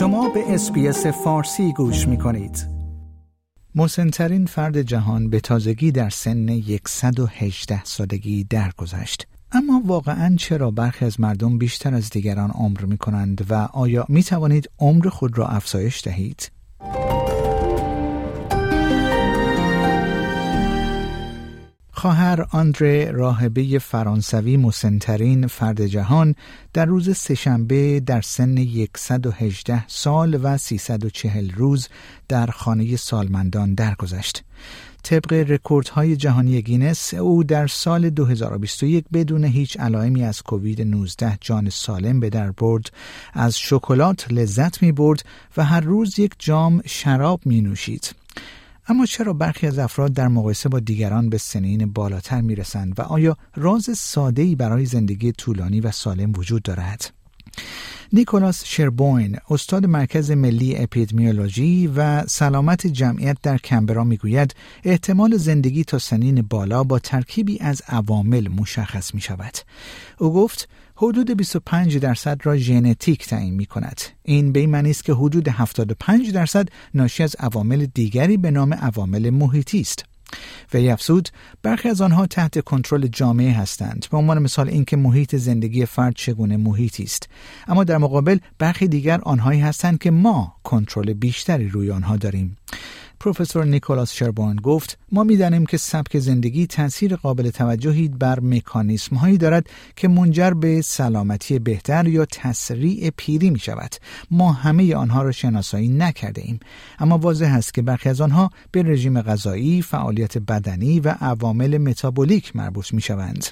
شما به اسپیس فارسی گوش می کنید. مسنترین فرد جهان به تازگی در سن 118 سالگی درگذشت. اما واقعا چرا برخی از مردم بیشتر از دیگران عمر می کنند و آیا می توانید عمر خود را افزایش دهید؟ خواهر آندره راهبه فرانسوی مسنترین فرد جهان در روز سهشنبه در سن 118 سال و 340 روز در خانه سالمندان درگذشت. طبق رکوردهای جهانی گینس او در سال 2021 بدون هیچ علائمی از کووید 19 جان سالم به در برد از شکلات لذت می برد و هر روز یک جام شراب می نوشید اما چرا برخی از افراد در مقایسه با دیگران به سنین بالاتر می رسند و آیا راز ساده برای زندگی طولانی و سالم وجود دارد؟ نیکولاس شربوین استاد مرکز ملی اپیدمیولوژی و سلامت جمعیت در کمبرا می‌گوید احتمال زندگی تا سنین بالا با ترکیبی از عوامل مشخص می شود. او گفت حدود 25 درصد را ژنتیک تعیین می کند. این به این معنی است که حدود 75 درصد ناشی از عوامل دیگری به نام عوامل محیطی است. و افزود برخی از آنها تحت کنترل جامعه هستند به عنوان مثال اینکه محیط زندگی فرد چگونه محیطی است. اما در مقابل برخی دیگر آنهایی هستند که ما کنترل بیشتری روی آنها داریم. پروفسور نیکولاس شربان گفت ما می‌دانیم که سبک زندگی تاثیر قابل توجهی بر مکانیسم هایی دارد که منجر به سلامتی بهتر یا تسریع پیری می شود ما همه آنها را شناسایی نکرده ایم. اما واضح است که برخی از آنها به رژیم غذایی فعالیت بدنی و عوامل متابولیک مربوط می شوند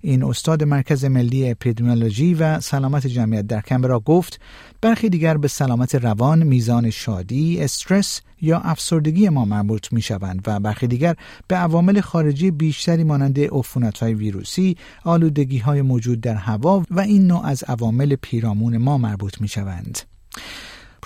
این استاد مرکز ملی اپیدمیولوژی و سلامت جمعیت در کمبرا گفت برخی دیگر به سلامت روان، میزان شادی، استرس یا افسردگی ما مربوط می شوند و برخی دیگر به عوامل خارجی بیشتری مانند عفونت های ویروسی، آلودگی های موجود در هوا و این نوع از عوامل پیرامون ما مربوط می شوند.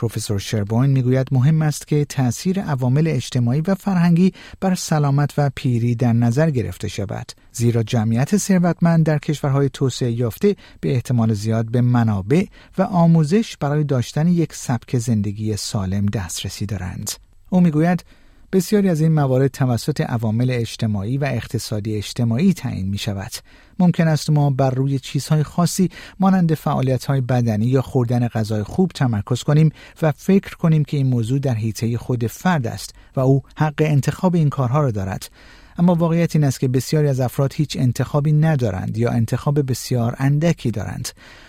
پروفسور شربوین می‌گوید مهم است که تاثیر عوامل اجتماعی و فرهنگی بر سلامت و پیری در نظر گرفته شود زیرا جمعیت ثروتمند در کشورهای توسعه یافته به احتمال زیاد به منابع و آموزش برای داشتن یک سبک زندگی سالم دسترسی دارند. او می‌گوید بسیاری از این موارد توسط عوامل اجتماعی و اقتصادی اجتماعی تعیین می شود. ممکن است ما بر روی چیزهای خاصی مانند فعالیت های بدنی یا خوردن غذای خوب تمرکز کنیم و فکر کنیم که این موضوع در حیطه خود فرد است و او حق انتخاب این کارها را دارد. اما واقعیت این است که بسیاری از افراد هیچ انتخابی ندارند یا انتخاب بسیار اندکی دارند.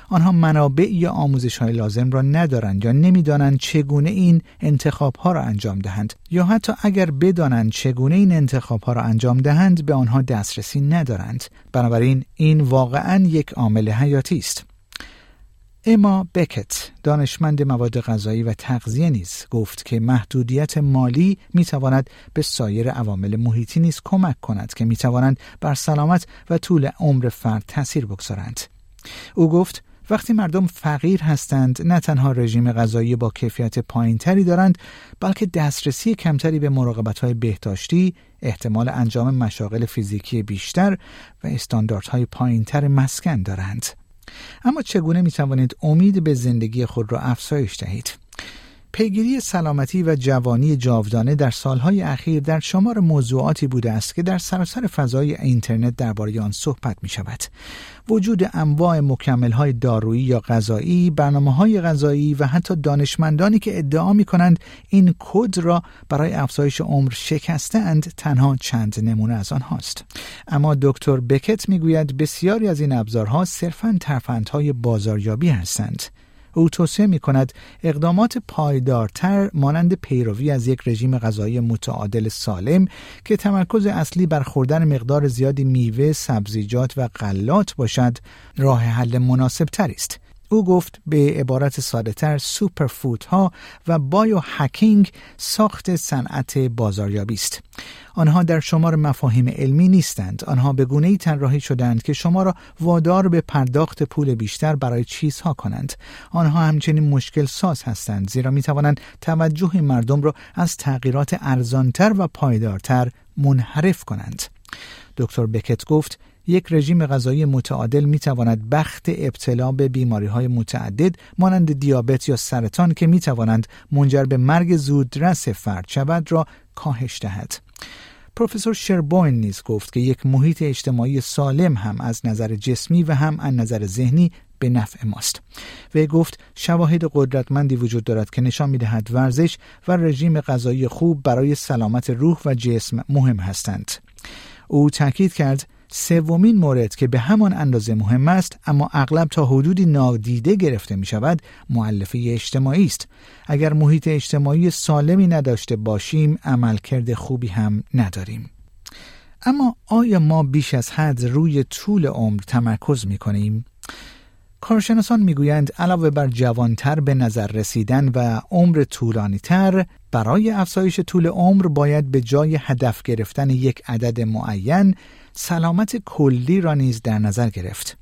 آنها منابع یا آموزش های لازم را ندارند یا نمی‌دانند چگونه این انتخاب ها را انجام دهند یا حتی اگر بدانند چگونه این انتخاب ها را انجام دهند به آنها دسترسی ندارند بنابراین این واقعا یک عامل حیاتی است اما بکت دانشمند مواد غذایی و تغذیه نیز گفت که محدودیت مالی می تواند به سایر عوامل محیطی نیز کمک کند که می توانند بر سلامت و طول عمر فرد تاثیر بگذارند. او گفت وقتی مردم فقیر هستند نه تنها رژیم غذایی با کیفیت پایینتری دارند بلکه دسترسی کمتری به مراقبت های بهداشتی احتمال انجام مشاغل فیزیکی بیشتر و استانداردهای پایینتر مسکن دارند. اما چگونه می توانید امید به زندگی خود را افزایش دهید؟ پیگیری سلامتی و جوانی جاودانه در سالهای اخیر در شمار موضوعاتی بوده است که در سراسر فضای اینترنت درباره آن صحبت می شود. وجود انواع مکمل های دارویی یا غذایی، برنامه های غذایی و حتی دانشمندانی که ادعا می کنند این کد را برای افزایش عمر شکستند تنها چند نمونه از آنهاست. اما دکتر بکت می‌گوید بسیاری از این ابزارها صرفا ترفندهای بازاریابی هستند. او توصیه می کند اقدامات پایدارتر مانند پیروی از یک رژیم غذایی متعادل سالم که تمرکز اصلی بر خوردن مقدار زیادی میوه، سبزیجات و غلات باشد راه حل مناسب تر است. او گفت به عبارت ساده تر سوپر ها و بایو هکینگ ساخت صنعت بازاریابی است. آنها در شمار مفاهیم علمی نیستند. آنها به گونه ای طراحی شدند که شما را وادار به پرداخت پول بیشتر برای چیزها کنند. آنها همچنین مشکل ساز هستند زیرا می توانند توجه مردم را از تغییرات ارزانتر و پایدارتر منحرف کنند. دکتر بکت گفت یک رژیم غذایی متعادل می تواند بخت ابتلا به بیماری های متعدد مانند دیابت یا سرطان که می توانند منجر به مرگ زودرس فرد شود را کاهش دهد. پروفسور شربوین نیز گفت که یک محیط اجتماعی سالم هم از نظر جسمی و هم از نظر ذهنی به نفع ماست و گفت شواهد قدرتمندی وجود دارد که نشان می‌دهد ورزش و رژیم غذایی خوب برای سلامت روح و جسم مهم هستند او تاکید کرد سومین مورد که به همان اندازه مهم است اما اغلب تا حدودی نادیده گرفته می شود معلفه اجتماعی است اگر محیط اجتماعی سالمی نداشته باشیم عملکرد خوبی هم نداریم اما آیا ما بیش از حد روی طول عمر تمرکز می کنیم؟ کارشناسان می‌گویند علاوه بر جوانتر به نظر رسیدن و عمر طولانی تر برای افزایش طول عمر باید به جای هدف گرفتن یک عدد معین سلامت کلی را نیز در نظر گرفت.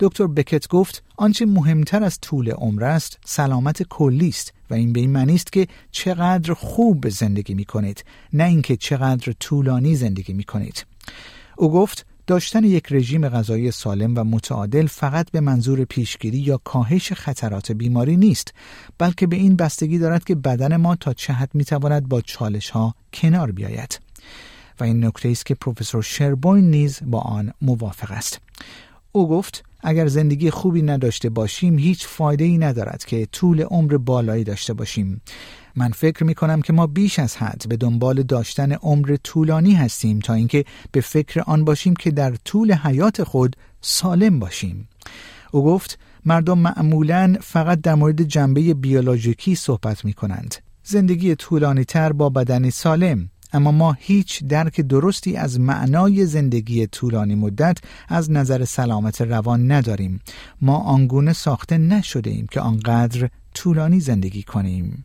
دکتر بکت گفت آنچه مهمتر از طول عمر است سلامت کلی است و این به این معنی است که چقدر خوب زندگی می کنید نه اینکه چقدر طولانی زندگی می کنید. او گفت داشتن یک رژیم غذایی سالم و متعادل فقط به منظور پیشگیری یا کاهش خطرات بیماری نیست بلکه به این بستگی دارد که بدن ما تا چه حد می‌تواند با چالش ها کنار بیاید. و این نکته است که پروفسور شربوین نیز با آن موافق است. او گفت اگر زندگی خوبی نداشته باشیم هیچ فایده ای ندارد که طول عمر بالایی داشته باشیم. من فکر می کنم که ما بیش از حد به دنبال داشتن عمر طولانی هستیم تا اینکه به فکر آن باشیم که در طول حیات خود سالم باشیم. او گفت مردم معمولا فقط در مورد جنبه بیولوژیکی صحبت می کنند زندگی طولانی تر با بدنی سالم. اما ما هیچ درک درستی از معنای زندگی طولانی مدت از نظر سلامت روان نداریم. ما آنگونه ساخته نشده ایم که آنقدر طولانی زندگی کنیم.